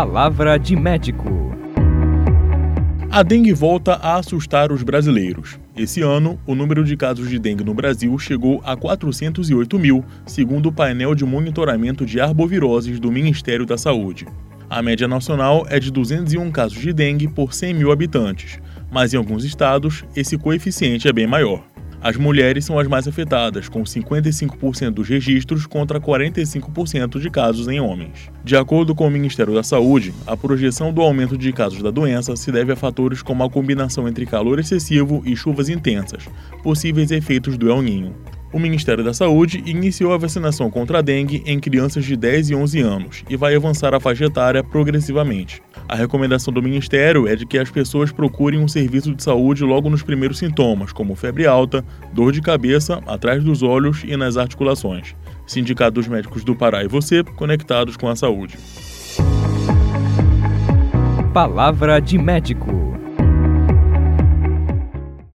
Palavra de médico. A dengue volta a assustar os brasileiros. Esse ano, o número de casos de dengue no Brasil chegou a 408 mil, segundo o painel de monitoramento de arboviroses do Ministério da Saúde. A média nacional é de 201 casos de dengue por 100 mil habitantes, mas em alguns estados esse coeficiente é bem maior. As mulheres são as mais afetadas, com 55% dos registros contra 45% de casos em homens. De acordo com o Ministério da Saúde, a projeção do aumento de casos da doença se deve a fatores como a combinação entre calor excessivo e chuvas intensas, possíveis efeitos do El Ninho o Ministério da Saúde iniciou a vacinação contra a dengue em crianças de 10 e 11 anos e vai avançar a faixa etária progressivamente. A recomendação do Ministério é de que as pessoas procurem um serviço de saúde logo nos primeiros sintomas, como febre alta, dor de cabeça, atrás dos olhos e nas articulações. Sindicato dos Médicos do Pará e você, conectados com a saúde. Palavra de médico.